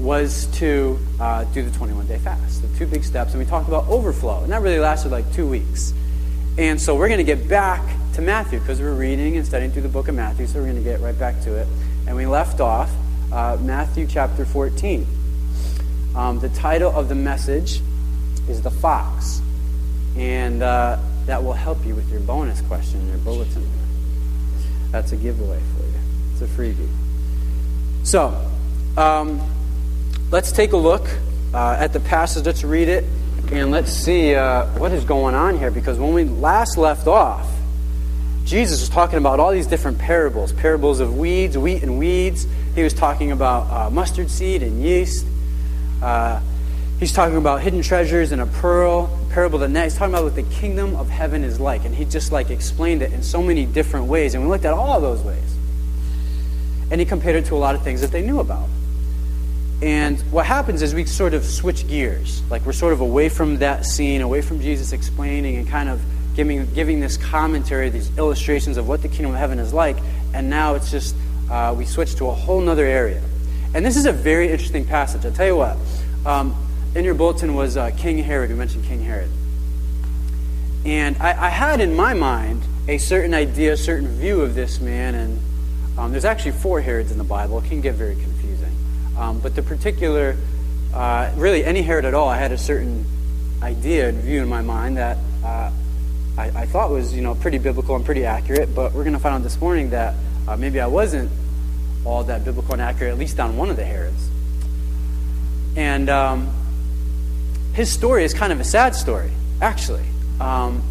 was to uh, do the 21 day fast. The two big steps. And we talked about overflow. And that really lasted like two weeks. And so we're going to get back to Matthew because we're reading and studying through the book of Matthew. So we're going to get right back to it. And we left off uh, Matthew chapter 14. Um, the title of the message is The Fox. And uh, that will help you with your bonus question in your bulletin. That's a giveaway for you. It's a freebie. So, um, let's take a look uh, at the passage. Let's read it and let's see uh, what is going on here. Because when we last left off, Jesus was talking about all these different parables parables of weeds, wheat, and weeds. He was talking about uh, mustard seed and yeast. Uh, he's talking about hidden treasures and a pearl, parable of the net. He's talking about what the kingdom of heaven is like. And he just like explained it in so many different ways. And we looked at all of those ways. And he compared it to a lot of things that they knew about. And what happens is we sort of switch gears. Like we're sort of away from that scene, away from Jesus explaining and kind of giving, giving this commentary, these illustrations of what the kingdom of heaven is like. And now it's just, uh, we switch to a whole other area. And this is a very interesting passage. I'll tell you what. Um, in your bulletin was uh, King Herod. We mentioned King Herod. And I, I, had in my mind a certain idea, a certain view of this man. And um, there's actually four Herods in the Bible. It can get very confusing. Um, but the particular, uh, really any Herod at all, I had a certain idea and view in my mind that uh, I, I, thought was you know pretty biblical and pretty accurate. But we're going to find out this morning that uh, maybe I wasn't all that biblical and accurate, at least on one of the Herods. And um, his story is kind of a sad story, actually. Um,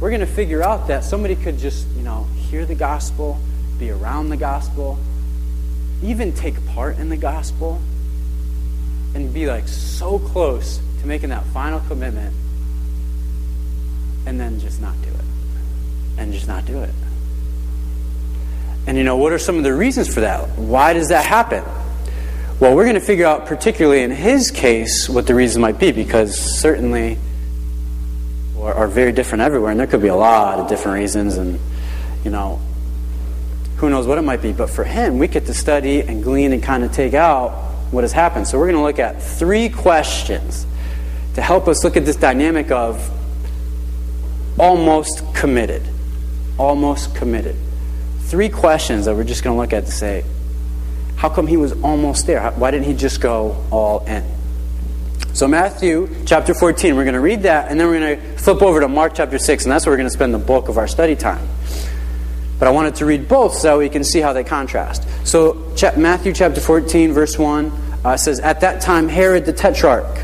we're going to figure out that somebody could just, you know, hear the gospel, be around the gospel, even take part in the gospel, and be like so close to making that final commitment, and then just not do it. And just not do it. And you know, what are some of the reasons for that? Why does that happen? Well, we're going to figure out, particularly in his case, what the reason might be, because certainly are, are very different everywhere, and there could be a lot of different reasons, and you know, who knows what it might be. But for him, we get to study and glean and kind of take out what has happened. So we're going to look at three questions to help us look at this dynamic of almost committed. Almost committed. Three questions that we're just going to look at to say, how come he was almost there? Why didn't he just go all in? So, Matthew chapter 14, we're going to read that, and then we're going to flip over to Mark chapter 6, and that's where we're going to spend the bulk of our study time. But I wanted to read both so we can see how they contrast. So, Matthew chapter 14, verse 1 uh, says, At that time, Herod the Tetrarch,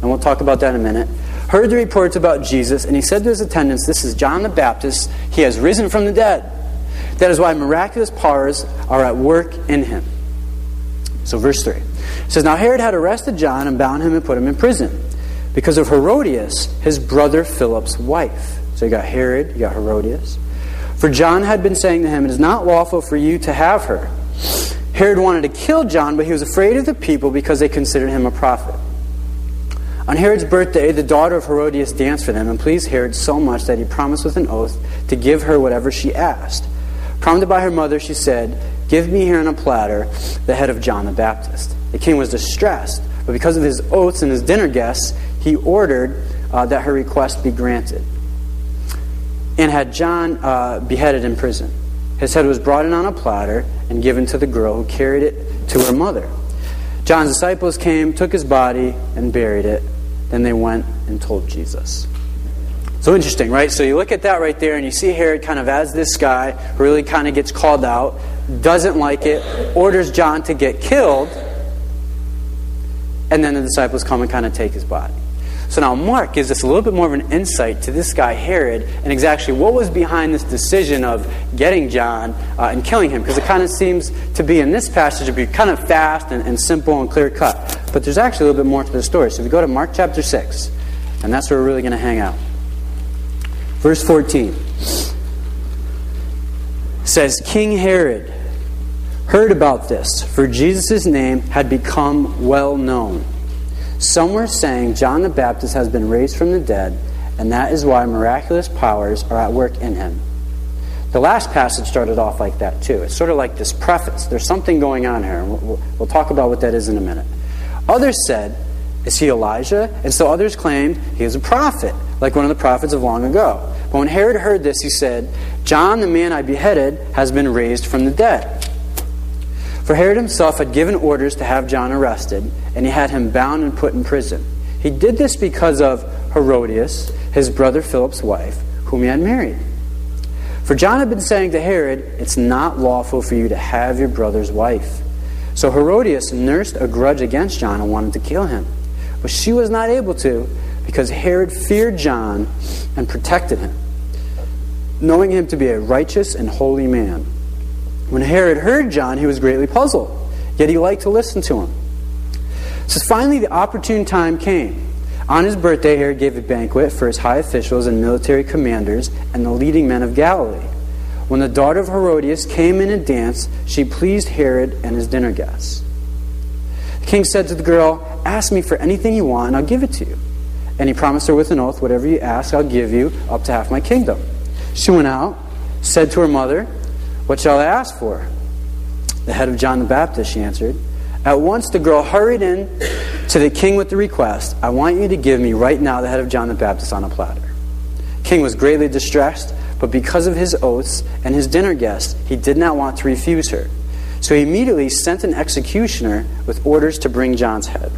and we'll talk about that in a minute, heard the reports about Jesus, and he said to his attendants, This is John the Baptist. He has risen from the dead. That is why miraculous powers are at work in him. So, verse 3 says, Now Herod had arrested John and bound him and put him in prison because of Herodias, his brother Philip's wife. So you got Herod, you got Herodias. For John had been saying to him, It is not lawful for you to have her. Herod wanted to kill John, but he was afraid of the people because they considered him a prophet. On Herod's birthday, the daughter of Herodias danced for them and pleased Herod so much that he promised with an oath to give her whatever she asked. Prompted by her mother, she said, Give me here on a platter the head of John the Baptist. The king was distressed, but because of his oaths and his dinner guests, he ordered uh, that her request be granted and had John uh, beheaded in prison. His head was brought in on a platter and given to the girl who carried it to her mother. John's disciples came, took his body, and buried it. Then they went and told Jesus. So interesting, right? So you look at that right there, and you see Herod kind of as this guy really kind of gets called out, doesn't like it, orders John to get killed, and then the disciples come and kind of take his body. So now Mark gives us a little bit more of an insight to this guy Herod and exactly what was behind this decision of getting John uh, and killing him, because it kind of seems to be in this passage to be kind of fast and, and simple and clear cut. But there's actually a little bit more to the story. So if we go to Mark chapter 6, and that's where we're really going to hang out. Verse 14 says, King Herod heard about this, for Jesus' name had become well known. Some were saying John the Baptist has been raised from the dead, and that is why miraculous powers are at work in him. The last passage started off like that too. It's sort of like this preface. There's something going on here. We'll, we'll talk about what that is in a minute. Others said, Is he Elijah? And so others claimed he was a prophet, like one of the prophets of long ago. But when Herod heard this, he said, John, the man I beheaded, has been raised from the dead. For Herod himself had given orders to have John arrested, and he had him bound and put in prison. He did this because of Herodias, his brother Philip's wife, whom he had married. For John had been saying to Herod, It's not lawful for you to have your brother's wife. So Herodias nursed a grudge against John and wanted to kill him. But she was not able to because Herod feared John and protected him, knowing him to be a righteous and holy man. When Herod heard John, he was greatly puzzled, yet he liked to listen to him. So finally, the opportune time came. On his birthday, Herod gave a banquet for his high officials and military commanders and the leading men of Galilee. When the daughter of Herodias came in and danced, she pleased Herod and his dinner guests. The king said to the girl, Ask me for anything you want, and I'll give it to you. And he promised her with an oath, Whatever you ask, I'll give you, up to half my kingdom. She went out, said to her mother, What shall I ask for? The head of John the Baptist, she answered. At once the girl hurried in to the king with the request, I want you to give me right now the head of John the Baptist on a platter. king was greatly distressed, but because of his oaths and his dinner guests, he did not want to refuse her. So he immediately sent an executioner with orders to bring John's head.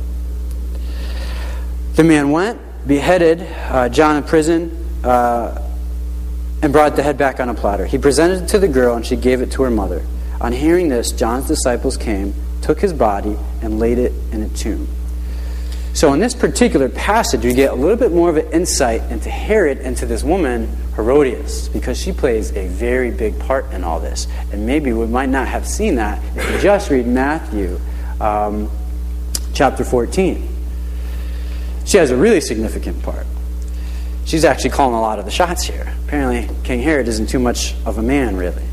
The man went, beheaded uh, John in prison, uh, and brought the head back on a platter. He presented it to the girl, and she gave it to her mother. On hearing this, John's disciples came took his body, and laid it in a tomb. So, in this particular passage, we get a little bit more of an insight into Herod and to this woman, Herodias, because she plays a very big part in all this. And maybe we might not have seen that if you just read Matthew um, chapter 14. She has a really significant part. She's actually calling a lot of the shots here. Apparently, King Herod isn't too much of a man, really.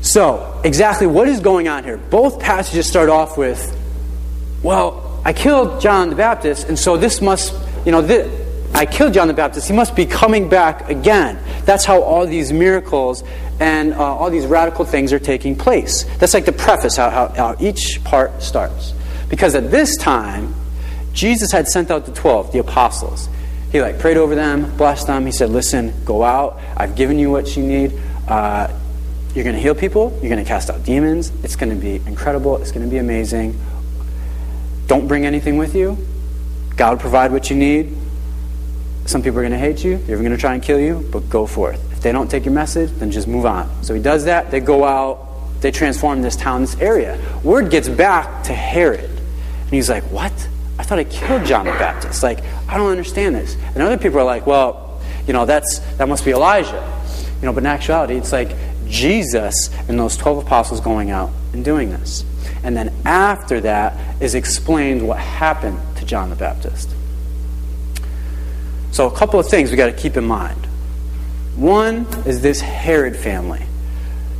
So, exactly what is going on here? Both passages start off with, well, I killed John the Baptist, and so this must, you know, this, I killed John the Baptist. He must be coming back again. That's how all these miracles and uh, all these radical things are taking place. That's like the preface, how, how, how each part starts. Because at this time, Jesus had sent out the 12, the apostles. He like prayed over them, blessed them. He said, listen, go out. I've given you what you need. Uh, you're going to heal people. You're going to cast out demons. It's going to be incredible. It's going to be amazing. Don't bring anything with you. God will provide what you need. Some people are going to hate you. They're even going to try and kill you, but go forth. If they don't take your message, then just move on. So he does that. They go out. They transform this town, this area. Word gets back to Herod. And he's like, What? I thought I killed John the Baptist. Like, I don't understand this. And other people are like, Well, you know, that's that must be Elijah. You know, but in actuality, it's like Jesus and those 12 apostles going out and doing this. And then after that is explained what happened to John the Baptist. So, a couple of things we got to keep in mind. One is this Herod family.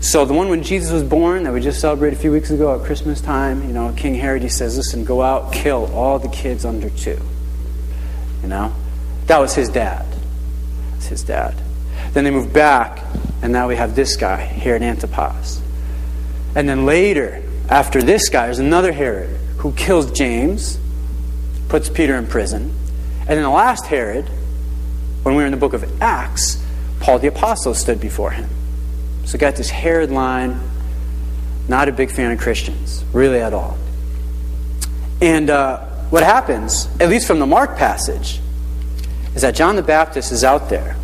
So, the one when Jesus was born that we just celebrated a few weeks ago at Christmas time, you know, King Herod, he says, listen, go out, kill all the kids under two. You know? That was his dad. That's his dad. Then they moved back and now we have this guy, Herod Antipas. And then later, after this guy, there's another Herod who kills James, puts Peter in prison. And then the last Herod, when we were in the book of Acts, Paul the Apostle stood before him. So got this Herod line, not a big fan of Christians, really at all. And uh, what happens, at least from the Mark passage, is that John the Baptist is out there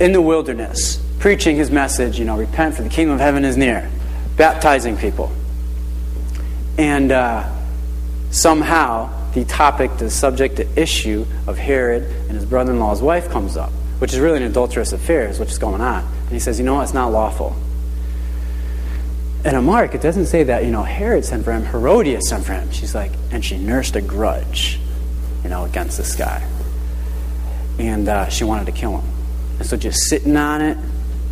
in the wilderness, preaching his message, you know, repent for the kingdom of heaven is near, baptizing people. And uh, somehow the topic, the subject, the issue of Herod and his brother in law's wife comes up, which is really an adulterous affair, is what's going on. And he says, you know what, it's not lawful. And in Mark, it doesn't say that, you know, Herod sent for him, Herodias sent for him. She's like, and she nursed a grudge, you know, against this guy. And uh, she wanted to kill him. And so just sitting on it,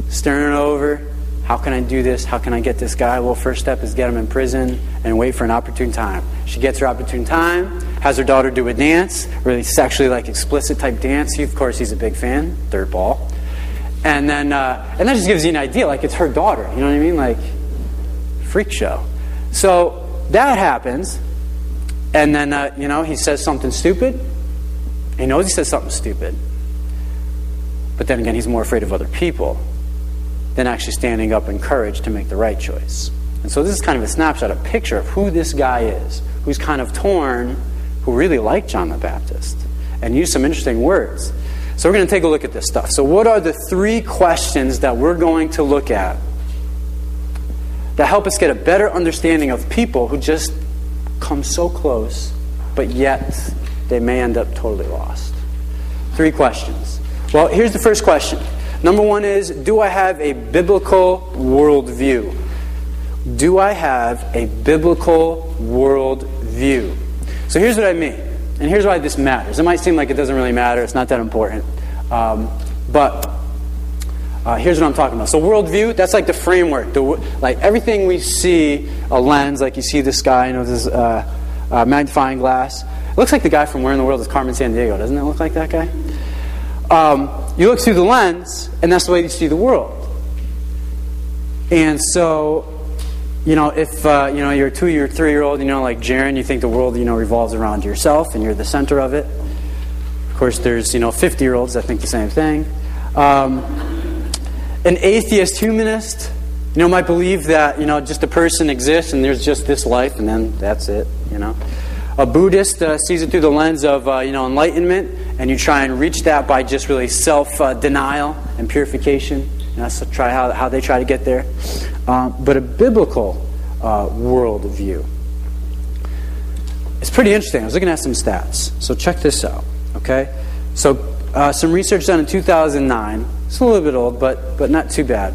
stirring it over. How can I do this? How can I get this guy? Well, first step is get him in prison and wait for an opportune time. She gets her opportune time, has her daughter do a dance, really sexually like explicit type dance. He, of course, he's a big fan, third ball. And then, uh, and that just gives you an idea, like it's her daughter. You know what I mean? Like, freak show. So that happens. And then, uh, you know, he says something stupid. He knows he says something stupid. But then again, he's more afraid of other people than actually standing up in courage to make the right choice. And so this is kind of a snapshot, a picture of who this guy is, who's kind of torn, who really liked John the Baptist, and used some interesting words. So we're going to take a look at this stuff. So, what are the three questions that we're going to look at that help us get a better understanding of people who just come so close, but yet they may end up totally lost? Three questions. Well, here's the first question. Number one is Do I have a biblical worldview? Do I have a biblical worldview? So here's what I mean. And here's why this matters. It might seem like it doesn't really matter, it's not that important. Um, but uh, here's what I'm talking about. So worldview, that's like the framework. The, like everything we see, a lens, like you see the guy, you know, this uh, uh, magnifying glass. It looks like the guy from Where in the World is Carmen Sandiego, doesn't it look like that guy? Um, you look through the lens, and that's the way you see the world. And so you know, if uh, you know you're a two year, three year old, you know, like Jaron, you think the world, you know, revolves around yourself and you're the center of it. Of course, there's you know 50 year olds that think the same thing. Um, an atheist humanist, you know, might believe that you know just a person exists and there's just this life and then that's it. You know, a Buddhist uh, sees it through the lens of uh, you know enlightenment, and you try and reach that by just really self uh, denial and purification. And that's try how, how they try to get there. Uh, but a biblical uh, worldview. It's pretty interesting. I was looking at some stats. So check this out. Okay? So uh, some research done in 2009. It's a little bit old, but, but not too bad.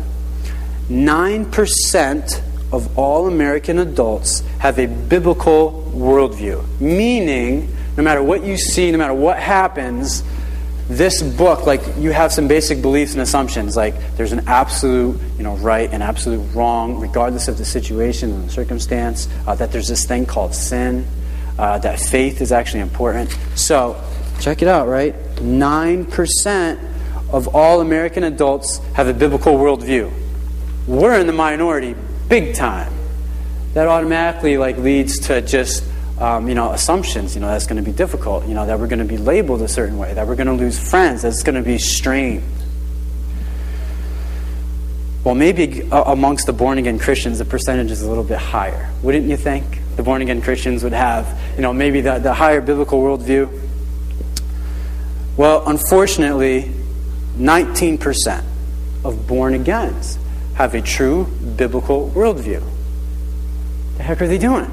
9% of all American adults have a biblical worldview, meaning no matter what you see, no matter what happens, this book, like you have some basic beliefs and assumptions, like there's an absolute, you know, right and absolute wrong, regardless of the situation and the circumstance. Uh, that there's this thing called sin. Uh, that faith is actually important. So, check it out, right? Nine percent of all American adults have a biblical worldview. We're in the minority, big time. That automatically like leads to just um, you know, assumptions, you know, that's going to be difficult, you know, that we're going to be labeled a certain way, that we're going to lose friends, that's going to be strained. Well, maybe amongst the born again Christians, the percentage is a little bit higher. Wouldn't you think? The born again Christians would have, you know, maybe the, the higher biblical worldview. Well, unfortunately, 19% of born agains have a true biblical worldview. The heck are they doing?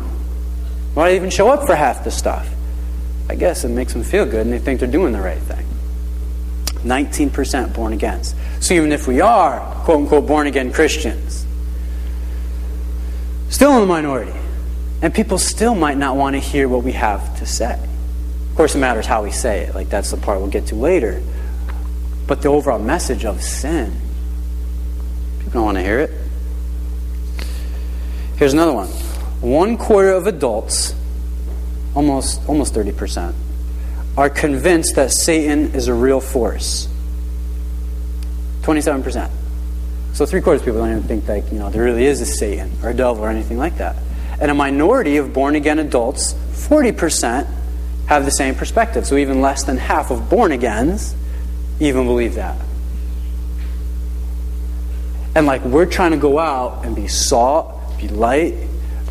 Why do even show up for half the stuff? I guess it makes them feel good and they think they're doing the right thing. 19% born again. So even if we are, quote unquote, born again Christians, still in the minority. And people still might not want to hear what we have to say. Of course, it matters how we say it. Like, that's the part we'll get to later. But the overall message of sin, people don't want to hear it. Here's another one one quarter of adults, almost, almost 30%, are convinced that Satan is a real force. 27%. So three quarters of people don't even think that you know there really is a Satan or a devil or anything like that. And a minority of born again adults, 40%, have the same perspective. So even less than half of born agains even believe that. And like we're trying to go out and be salt, be light,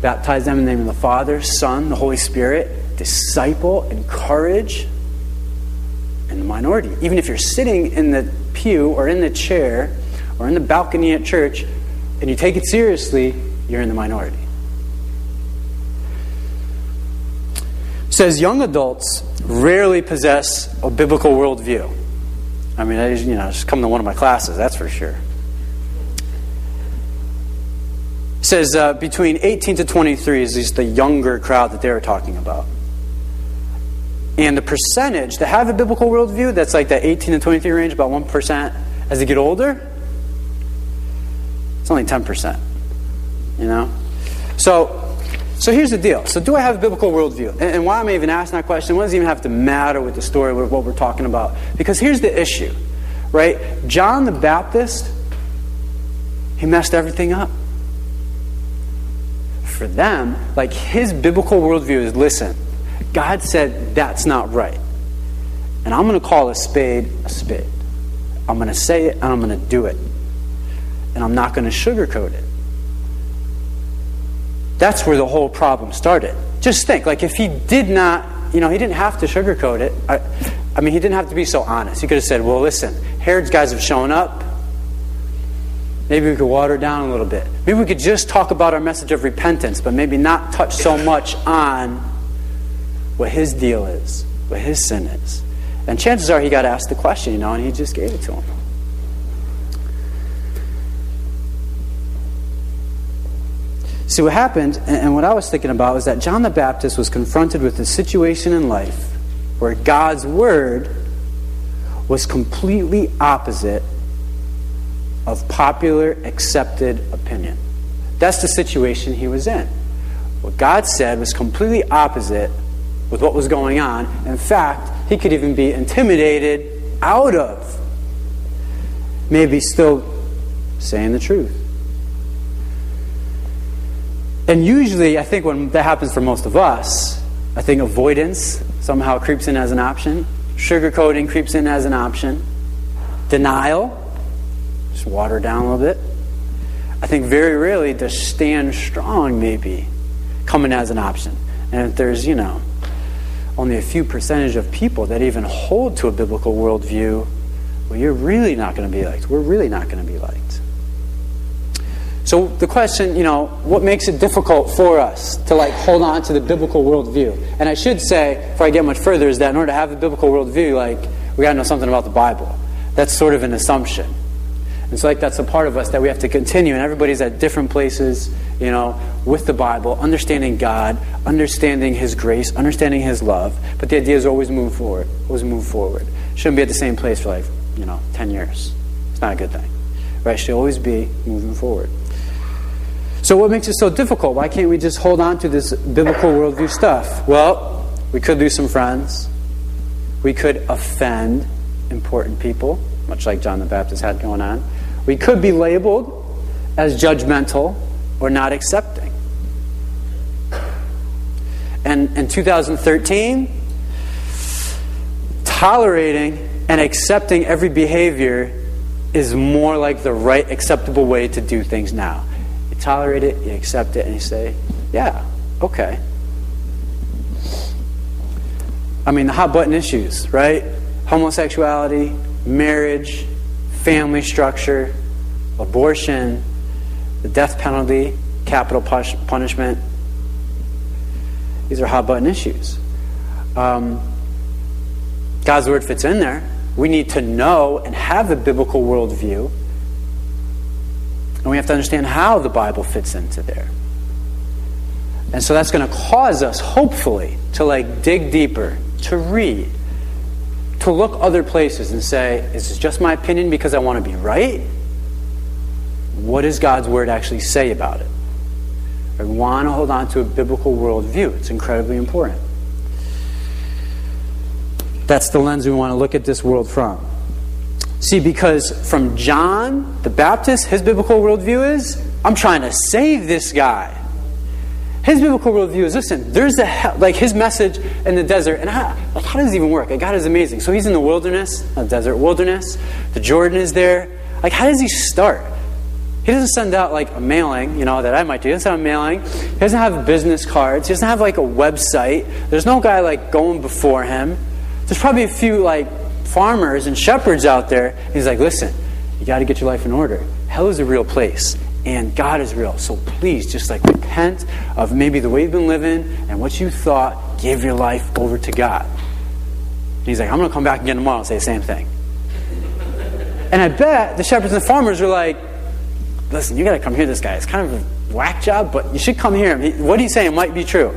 Baptize them in the name of the Father, Son, the Holy Spirit. Disciple, encourage, and the minority. Even if you're sitting in the pew or in the chair or in the balcony at church and you take it seriously, you're in the minority. It says young adults rarely possess a biblical worldview. I mean, I, you know, just come to one of my classes, that's for sure. It says uh, between 18 to 23 is the younger crowd that they were talking about. And the percentage to have a biblical worldview, that's like that 18 to 23 range, about 1%. As they get older, it's only 10%. You know? So, so here's the deal. So, do I have a biblical worldview? And, and why am I even asking that question? What does it even have to matter with the story, with what we're talking about? Because here's the issue, right? John the Baptist, he messed everything up for them, like his biblical worldview is listen, God said that's not right. And I'm going to call a spade a spade. I'm going to say it and I'm going to do it. And I'm not going to sugarcoat it. That's where the whole problem started. Just think, like, if he did not, you know, he didn't have to sugarcoat it. I, I mean, he didn't have to be so honest. He could have said, well, listen, Herod's guys have shown up. Maybe we could water down a little bit. Maybe we could just talk about our message of repentance, but maybe not touch so much on what his deal is, what his sin is. And chances are he got asked the question, you know, and he just gave it to him. See, what happened, and what I was thinking about, was that John the Baptist was confronted with a situation in life where God's word was completely opposite of popular accepted opinion. That's the situation he was in. What God said was completely opposite with what was going on. In fact, he could even be intimidated out of maybe still saying the truth. And usually, I think when that happens for most of us, I think avoidance somehow creeps in as an option, sugarcoating creeps in as an option, denial, just water down a little bit. I think very rarely does stand strong maybe coming as an option. And if there's, you know, only a few percentage of people that even hold to a biblical worldview, well, you're really not going to be liked. We're really not going to be liked. So the question, you know, what makes it difficult for us to like hold on to the biblical worldview? And I should say, before I get much further, is that in order to have the biblical worldview, like we got to know something about the Bible. That's sort of an assumption. So, like, that's a part of us that we have to continue. And everybody's at different places, you know, with the Bible, understanding God, understanding His grace, understanding His love. But the idea is always move forward, always move forward. Shouldn't be at the same place for like, you know, 10 years. It's not a good thing. Right? Should always be moving forward. So, what makes it so difficult? Why can't we just hold on to this biblical worldview stuff? Well, we could lose some friends. We could offend important people, much like John the Baptist had going on. We could be labeled as judgmental or not accepting. And in 2013, tolerating and accepting every behavior is more like the right, acceptable way to do things now You tolerate it, you accept it, and you say, yeah, okay. I mean, the hot button issues, right? Homosexuality, marriage, family structure, abortion, the death penalty, capital punishment. These are hot button issues. Um, God's word fits in there. We need to know and have the biblical worldview and we have to understand how the Bible fits into there. And so that's going to cause us, hopefully, to like dig deeper, to read, to look other places and say, is this just my opinion because I want to be right? What does God's word actually say about it? I want to hold on to a biblical worldview. It's incredibly important. That's the lens we want to look at this world from. See, because from John the Baptist, his biblical worldview is I'm trying to save this guy. His biblical worldview is listen, there's a hell, like his message in the desert, and how, like, how does it even work? Like, God is amazing. So he's in the wilderness, the desert wilderness, the Jordan is there. Like, how does he start? He doesn't send out like a mailing, you know, that I might do. He doesn't have a mailing. He doesn't have business cards. He doesn't have like a website. There's no guy like going before him. There's probably a few like farmers and shepherds out there. He's like, listen, you got to get your life in order. Hell is a real place, and God is real. So please, just like repent of maybe the way you've been living and what you thought. Give your life over to God. And he's like, I'm going to come back again tomorrow and say the same thing. And I bet the shepherds and farmers are like, listen, you got to come hear this guy. It's kind of a whack job, but you should come hear him. What he's saying might be true.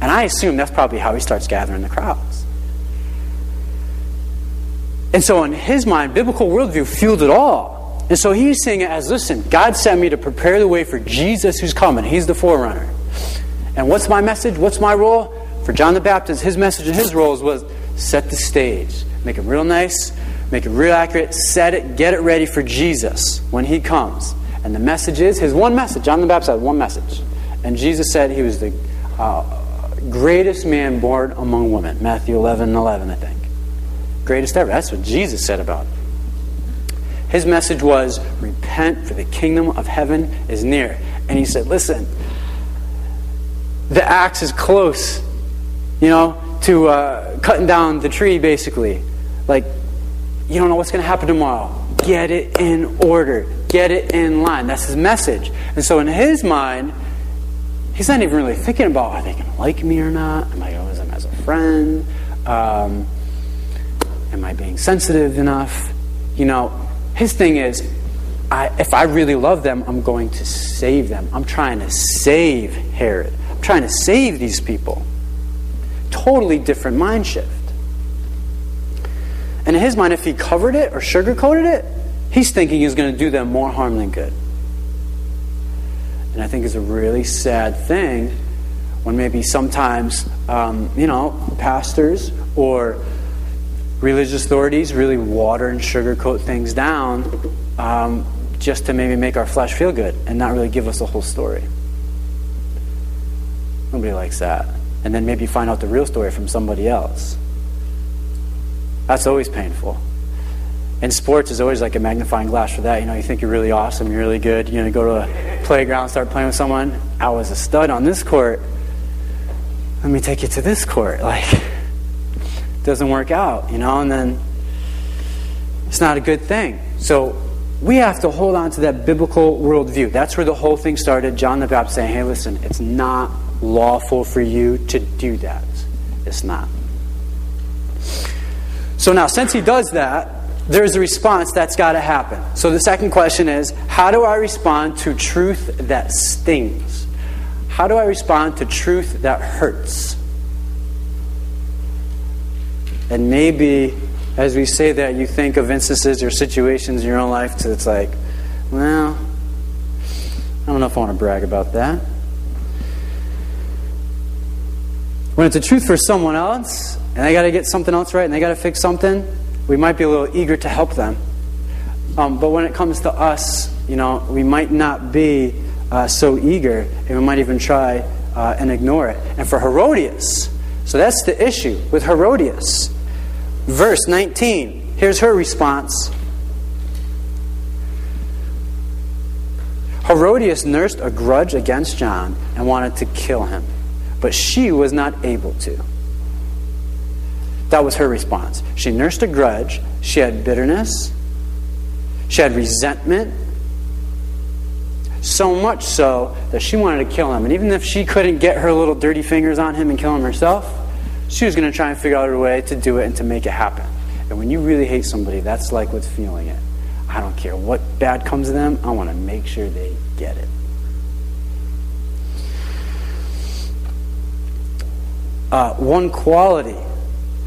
And I assume that's probably how he starts gathering the crowds. And so, in his mind, biblical worldview fueled it all. And so he's saying it as listen, God sent me to prepare the way for Jesus who's coming. He's the forerunner. And what's my message? What's my role? For John the Baptist, his message and his roles was set the stage, make it real nice, make it real accurate, set it, get it ready for Jesus when he comes. And the message is his one message. John the Baptist had one message. And Jesus said he was the uh, greatest man born among women. Matthew 11 11, I think. Greatest ever. That's what Jesus said about him. His message was repent, for the kingdom of heaven is near. And he said, listen, the axe is close, you know, to uh, cutting down the tree, basically. Like, you don't know what's going to happen tomorrow. Get it in order, get it in line. That's his message. And so, in his mind, he's not even really thinking about are they going to like me or not? Am I going to use them as a friend? Um, am I being sensitive enough? You know, his thing is, I, if I really love them, I'm going to save them. I'm trying to save Herod. I'm trying to save these people. Totally different mind shift. And in his mind, if he covered it or sugarcoated it, he's thinking he's going to do them more harm than good. And I think it's a really sad thing when maybe sometimes, um, you know, pastors or religious authorities really water and sugarcoat things down um, just to maybe make our flesh feel good and not really give us the whole story. Nobody likes that. And then maybe find out the real story from somebody else. That's always painful. And sports is always like a magnifying glass for that. You know, you think you're really awesome, you're really good. You know, you go to a playground, start playing with someone. I was a stud on this court. Let me take you to this court. Like, doesn't work out, you know, and then it's not a good thing. So we have to hold on to that biblical worldview. That's where the whole thing started. John the Baptist saying, hey, listen, it's not lawful for you to do that. It's not. So now, since he does that, there's a response that's got to happen. So the second question is how do I respond to truth that stings? How do I respond to truth that hurts? And maybe as we say that, you think of instances or situations in your own life that's like, well, I don't know if I want to brag about that. When it's a truth for someone else, and they got to get something else right, and they got to fix something, we might be a little eager to help them. Um, but when it comes to us, you know, we might not be uh, so eager, and we might even try uh, and ignore it. And for Herodias, so that's the issue with Herodias. Verse 19, here's her response. Herodias nursed a grudge against John and wanted to kill him, but she was not able to. That was her response. She nursed a grudge, she had bitterness, she had resentment, so much so that she wanted to kill him. And even if she couldn't get her little dirty fingers on him and kill him herself, she was going to try and figure out a way to do it and to make it happen. And when you really hate somebody, that's like what's feeling it. I don't care what bad comes to them, I want to make sure they get it. Uh, one quality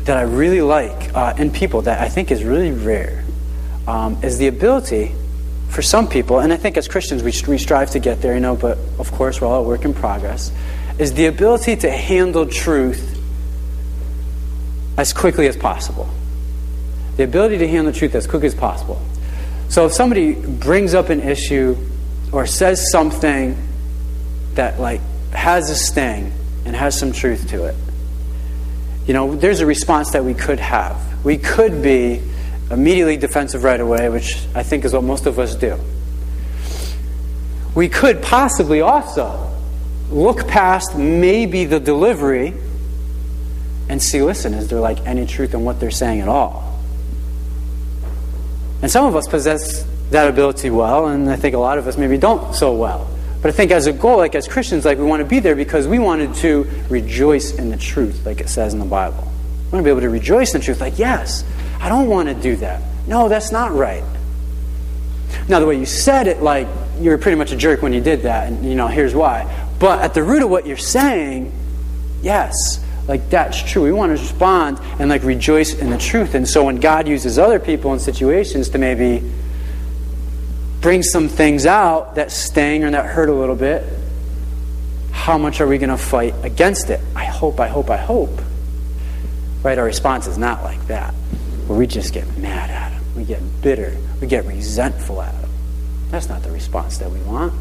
that I really like uh, in people that I think is really rare um, is the ability for some people, and I think as Christians we, we strive to get there, you know, but of course we're all a work in progress, is the ability to handle truth as quickly as possible. The ability to handle the truth as quickly as possible. So if somebody brings up an issue or says something that like has a sting and has some truth to it, you know, there's a response that we could have. We could be immediately defensive right away, which I think is what most of us do. We could possibly also look past maybe the delivery and see, listen, is there like any truth in what they're saying at all? And some of us possess that ability well, and I think a lot of us maybe don't so well. But I think as a goal, like as Christians, like we want to be there because we wanted to rejoice in the truth, like it says in the Bible. We want to be able to rejoice in the truth, like, yes, I don't want to do that. No, that's not right. Now, the way you said it, like, you were pretty much a jerk when you did that, and, you know, here's why. But at the root of what you're saying, yes, like that's true. We want to respond and like rejoice in the truth. And so when God uses other people in situations to maybe bring some things out that sting or that hurt a little bit, how much are we going to fight against it? I hope, I hope, I hope. Right? Our response is not like that. Where we just get mad at him. We get bitter. We get resentful at him. That's not the response that we want.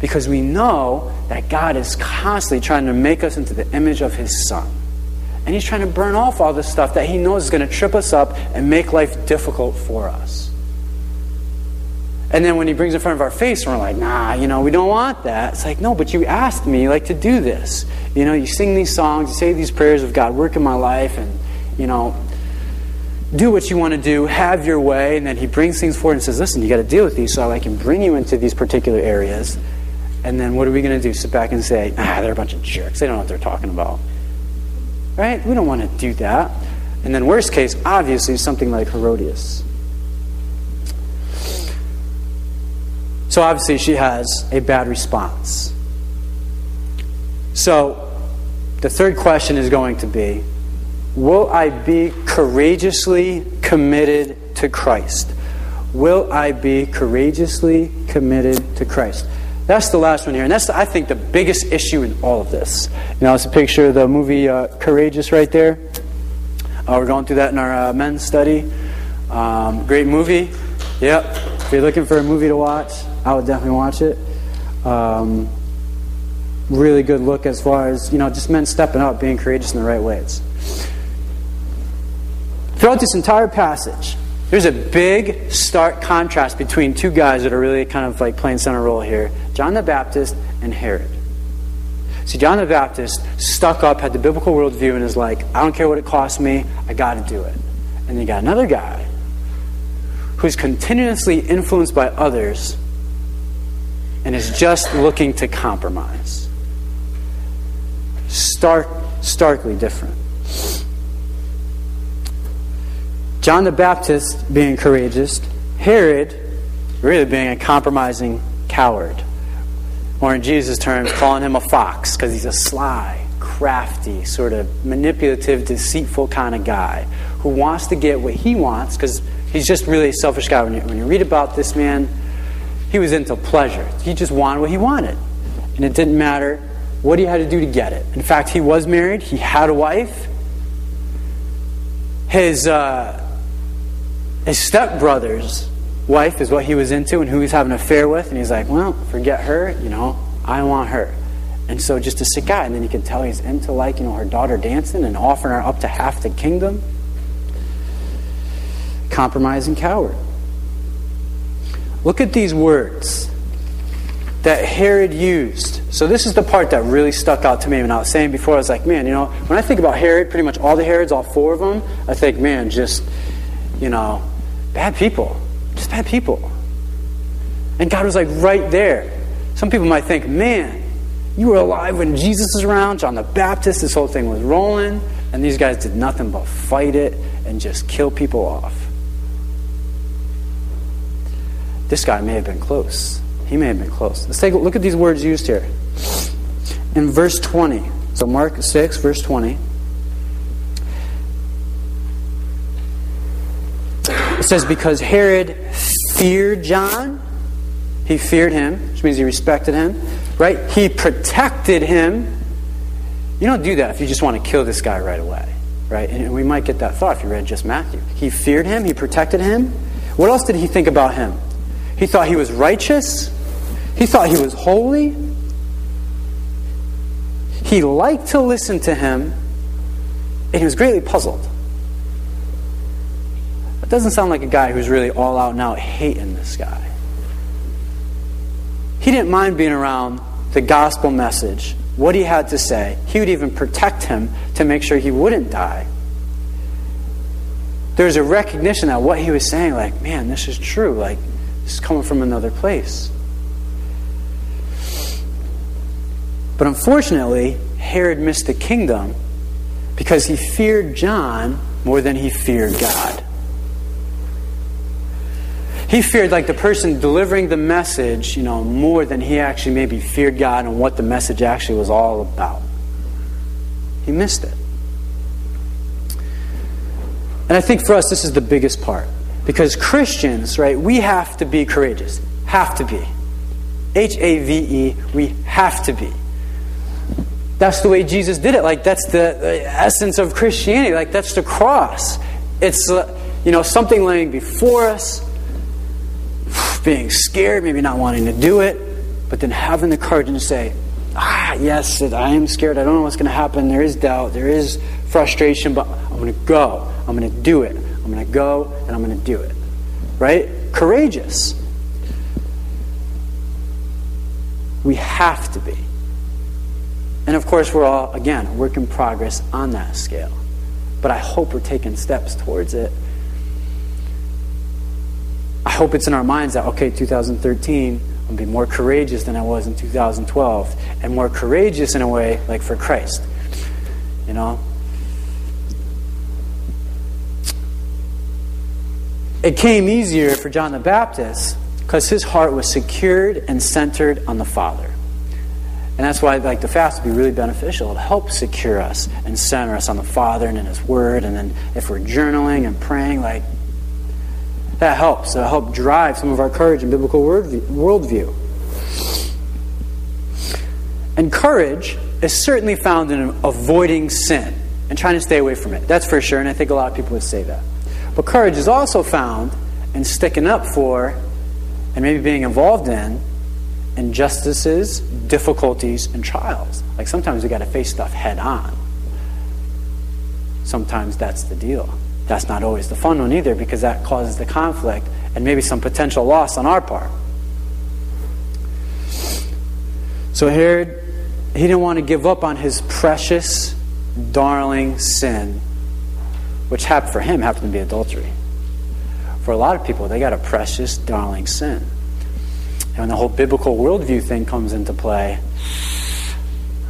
Because we know that God is constantly trying to make us into the image of His Son. And He's trying to burn off all this stuff that He knows is going to trip us up and make life difficult for us. And then when He brings it in front of our face, and we're like, nah, you know, we don't want that. It's like, no, but you asked me, like, to do this. You know, you sing these songs, you say these prayers of God, work in my life, and, you know, do what you want to do, have your way, and then he brings things forward and says, listen, you got to deal with these so I can bring you into these particular areas. And then what are we going to do? Sit back and say, ah, they're a bunch of jerks. They don't know what they're talking about. Right? We don't want to do that. And then, worst case, obviously, something like Herodias. So, obviously, she has a bad response. So, the third question is going to be Will I be courageously committed to Christ? Will I be courageously committed to Christ? That's the last one here. And that's, I think, the biggest issue in all of this. You know, it's a picture of the movie uh, Courageous right there. Uh, we're going through that in our uh, men's study. Um, great movie. Yep. If you're looking for a movie to watch, I would definitely watch it. Um, really good look as far as, you know, just men stepping up, being courageous in the right ways. Throughout this entire passage, there's a big, stark contrast between two guys that are really kind of like playing center role here John the Baptist and Herod. See, John the Baptist stuck up, had the biblical worldview, and is like, I don't care what it costs me, I got to do it. And you got another guy who's continuously influenced by others and is just looking to compromise. Stark, starkly different. John the Baptist being courageous, Herod really being a compromising coward. Or in Jesus' terms, calling him a fox because he's a sly, crafty, sort of manipulative, deceitful kind of guy who wants to get what he wants because he's just really a selfish guy. When you, when you read about this man, he was into pleasure. He just wanted what he wanted. And it didn't matter what he had to do to get it. In fact, he was married, he had a wife. His. Uh, his stepbrother's wife is what he was into and who he's having an affair with. And he's like, well, forget her, you know, I want her. And so just a sick guy. And then you can tell he's into, like, you know, her daughter dancing and offering her up to half the kingdom. Compromising coward. Look at these words that Herod used. So this is the part that really stuck out to me when I was saying before. I was like, man, you know, when I think about Herod, pretty much all the Herods, all four of them, I think, man, just, you know, Bad people. Just bad people. And God was like right there. Some people might think, man, you were alive when Jesus was around, John the Baptist, this whole thing was rolling, and these guys did nothing but fight it and just kill people off. This guy may have been close. He may have been close. Let's take a look at these words used here. In verse 20, so Mark 6, verse 20. Says, because Herod feared John, he feared him, which means he respected him, right? He protected him. You don't do that if you just want to kill this guy right away, right? And we might get that thought if you read just Matthew. He feared him, he protected him. What else did he think about him? He thought he was righteous, he thought he was holy. He liked to listen to him, and he was greatly puzzled. Doesn't sound like a guy who's really all out now hating this guy. He didn't mind being around the gospel message, what he had to say. He would even protect him to make sure he wouldn't die. There's a recognition that what he was saying, like, man, this is true. Like, this is coming from another place. But unfortunately, Herod missed the kingdom because he feared John more than he feared God. He feared like the person delivering the message, you know, more than he actually maybe feared God and what the message actually was all about. He missed it. And I think for us, this is the biggest part. Because Christians, right, we have to be courageous. Have to be. H A V E, we have to be. That's the way Jesus did it. Like, that's the, essence of Christianity. Like, that's the cross. It's, uh, you know, something laying before us being scared, maybe not wanting to do it, but then having the courage to say, ah, yes, I am scared. I don't know what's going to happen. There is doubt. There is frustration, but I'm going to go. I'm going to do it. I'm going to go and I'm going to do it. Right? Courageous. We have to be. And of course, we're all, again, a work in progress on that scale. But I hope we're taking steps towards it. I hope it's in our minds that, okay, 2013, I'm going to be more courageous than I was in 2012, and more courageous in a way like for Christ. You know? It came easier for John the Baptist because his heart was secured and centered on the Father. And that's why like the fast would be really beneficial. It helps secure us and center us on the Father and in His Word. And then if we're journaling and praying, like that helps. It'll help drive some of our courage and biblical worldview. And courage is certainly found in avoiding sin and trying to stay away from it. That's for sure, and I think a lot of people would say that. But courage is also found in sticking up for and maybe being involved in injustices, difficulties, and trials. Like sometimes we got to face stuff head on. Sometimes that's the deal. That's not always the fun one either because that causes the conflict and maybe some potential loss on our part. So Herod, he didn't want to give up on his precious, darling sin, which happened for him happened to be adultery. For a lot of people, they got a precious, darling sin. And when the whole biblical worldview thing comes into play,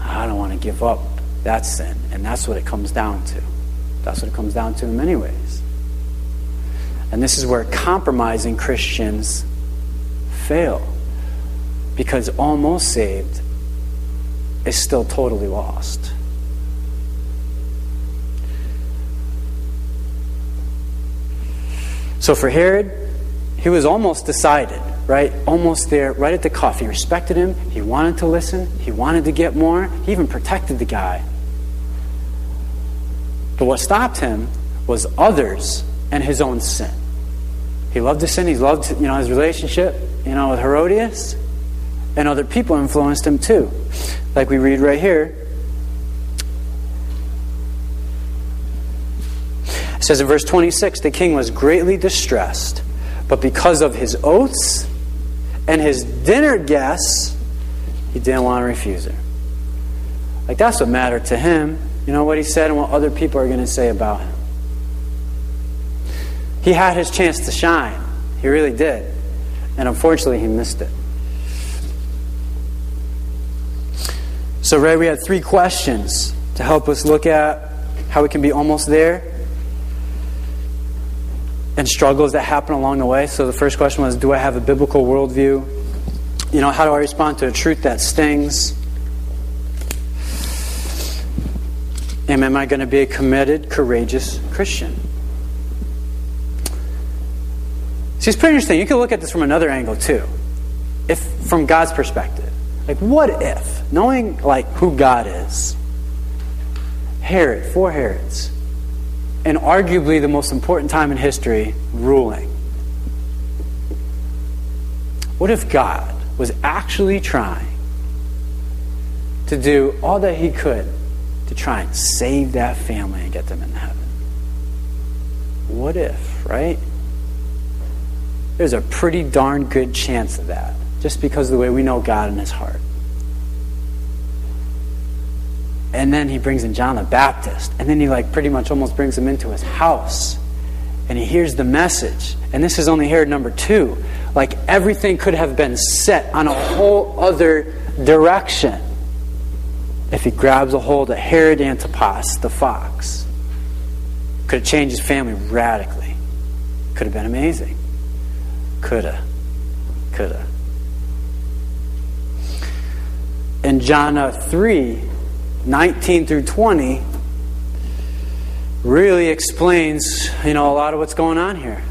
I don't want to give up that sin. And that's what it comes down to. That's what it comes down to in many ways. And this is where compromising Christians fail. Because almost saved is still totally lost. So for Herod, he was almost decided, right? Almost there, right at the cuff. He respected him. He wanted to listen. He wanted to get more. He even protected the guy. But what stopped him was others and his own sin. He loved his sin. He loved, you know, his relationship, you know, with Herodias, and other people influenced him too. Like we read right here. It says in verse 26, the king was greatly distressed, but because of his oaths and his dinner guests, he didn't want to refuse her. Like that's what mattered to him. You know what he said and what other people are going to say about him. He had his chance to shine. He really did. And unfortunately, he missed it. So, Ray, we had three questions to help us look at how we can be almost there and struggles that happen along the way. So, the first question was Do I have a biblical worldview? You know, how do I respond to a truth that stings? And am I going to be a committed, courageous Christian? See, it's pretty interesting. You can look at this from another angle too. If from God's perspective. Like what if, knowing like who God is, Herod, four Herods, and arguably the most important time in history, ruling. What if God was actually trying to do all that he could to try and save that family and get them in heaven. What if, right? There's a pretty darn good chance of that, just because of the way we know God in his heart. And then he brings in John the Baptist, and then he like pretty much almost brings him into his house. And he hears the message. And this is only Herod number two. Like everything could have been set on a whole other direction if he grabs a hold of Herod Antipas, the fox. Could have changed his family radically. Could have been amazing. Could have. Could have. In John uh, 3, 19 through 20, really explains, you know, a lot of what's going on here.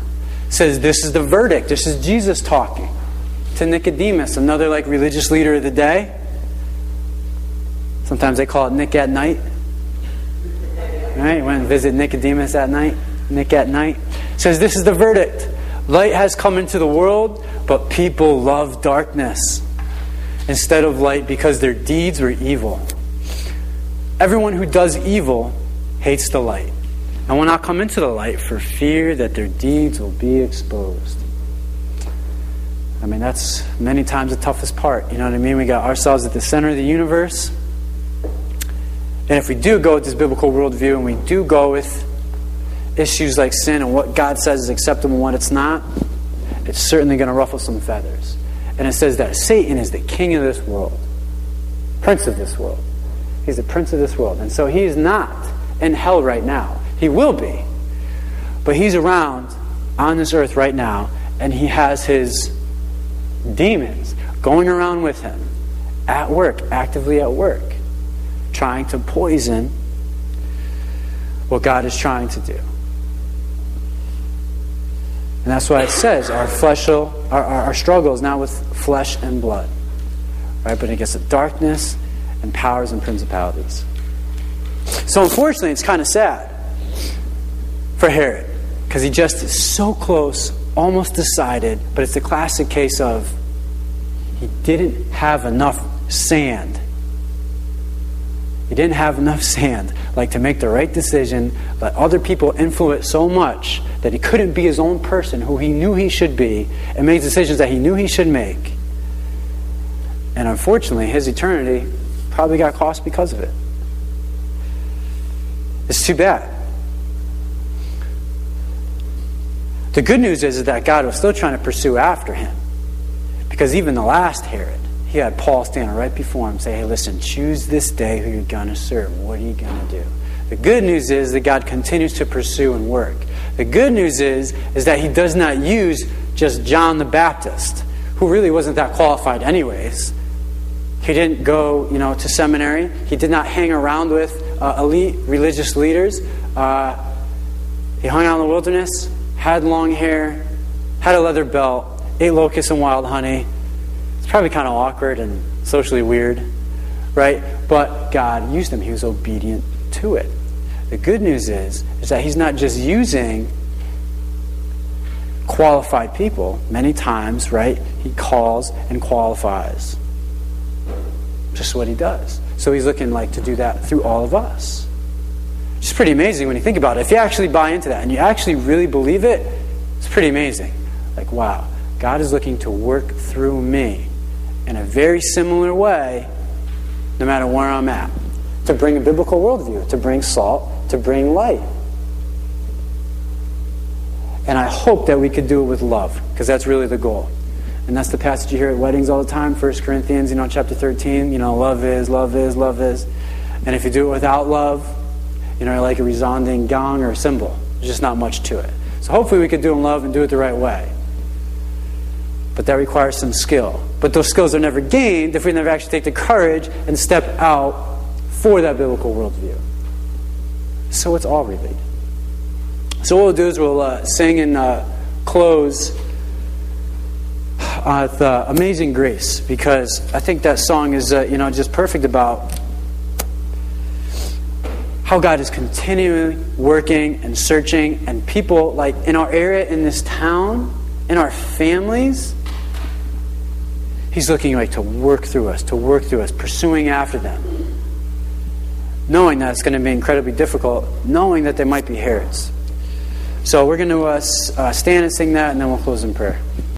It says this is the verdict. This is Jesus talking to Nicodemus, another like religious leader of the day. Sometimes they call it Nick at night. Right? Went and visit Nicodemus at night. Nick at night. says this is the verdict. Light has come into the world, but people love darkness. instead of light because their deeds were evil. Everyone who does evil hates the light and will not come into the light for fear that their deeds will be exposed. I mean, that's many times the toughest part. You know what I mean? We got ourselves at the center of the universe. And if we do go with this biblical worldview and we do go with issues like sin and what God says is acceptable and what it's not, it's certainly going to ruffle some feathers. And it says that Satan is the king of this world, prince of this world. He's the prince of this world. And so he's not in hell right now. He will be. But he's around on this earth right now, and he has his demons going around with him at work, actively at work, trying to poison what God is trying to do. And that's why it says our flesh, our, our, our struggle is not with flesh and blood, right? But against the darkness and powers and principalities. So unfortunately, it's kind of sad for Herod because he just is so close, almost decided, but it's a classic case of he didn't have enough sand. He didn't have enough sand, like to make the right decision, let other people influence so much that he couldn't be his own person who he knew he should be and make decisions that he knew he should make. And unfortunately, his eternity probably got cost because of it. It's too bad. The good news is, is that God was still trying to pursue after him. Because even the last Herod, he had Paul standing right before him say, Hey, listen, choose this day who you're going to serve. What are you going to do? The good news is that God continues to pursue and work. The good news is, is that he does not use just John the Baptist, who really wasn't that qualified anyways. He didn't go, you know, to seminary. He did not hang around with uh, elite religious leaders. Uh, he hung out in the wilderness, had long hair, had a leather belt, ate locusts and wild honey. It's probably kind of awkward and socially weird, right? But God used him. He was obedient to it. The good news is, is that he's not just using qualified people. Many times, right, he calls and qualifies. Just what he does. So he's looking like to do that through all of us. It's pretty amazing when you think about it. If you actually buy into that and you actually really believe it, it's pretty amazing. Like, wow, God is looking to work through me in a very similar way, no matter where I'm at, to bring a biblical worldview, to bring salt, to bring light. And I hope that we could do it with love, because that's really the goal. And that's the passage you hear at weddings all the time, 1 Corinthians, you know, chapter 13, you know, love is, love is, love is. And if you do it without love, you know, like a resounding gong or a cymbal. There's just not much to it. So hopefully we could do it in love and do it the right way. But that requires some skill. But those skills are never gained if we never actually take the courage and step out for that biblical worldview. So it's all related. So what we'll do is we'll uh, sing and uh, close uh, the Amazing Grace because I think that song is uh, you know just perfect about how God is continually working and searching, and people like in our area, in this town, in our families, He's looking like to work through us, to work through us, pursuing after them. Knowing that it's going to be incredibly difficult, knowing that there might be Herods. So we're going to uh, uh, stand and sing that, and then we'll close in prayer.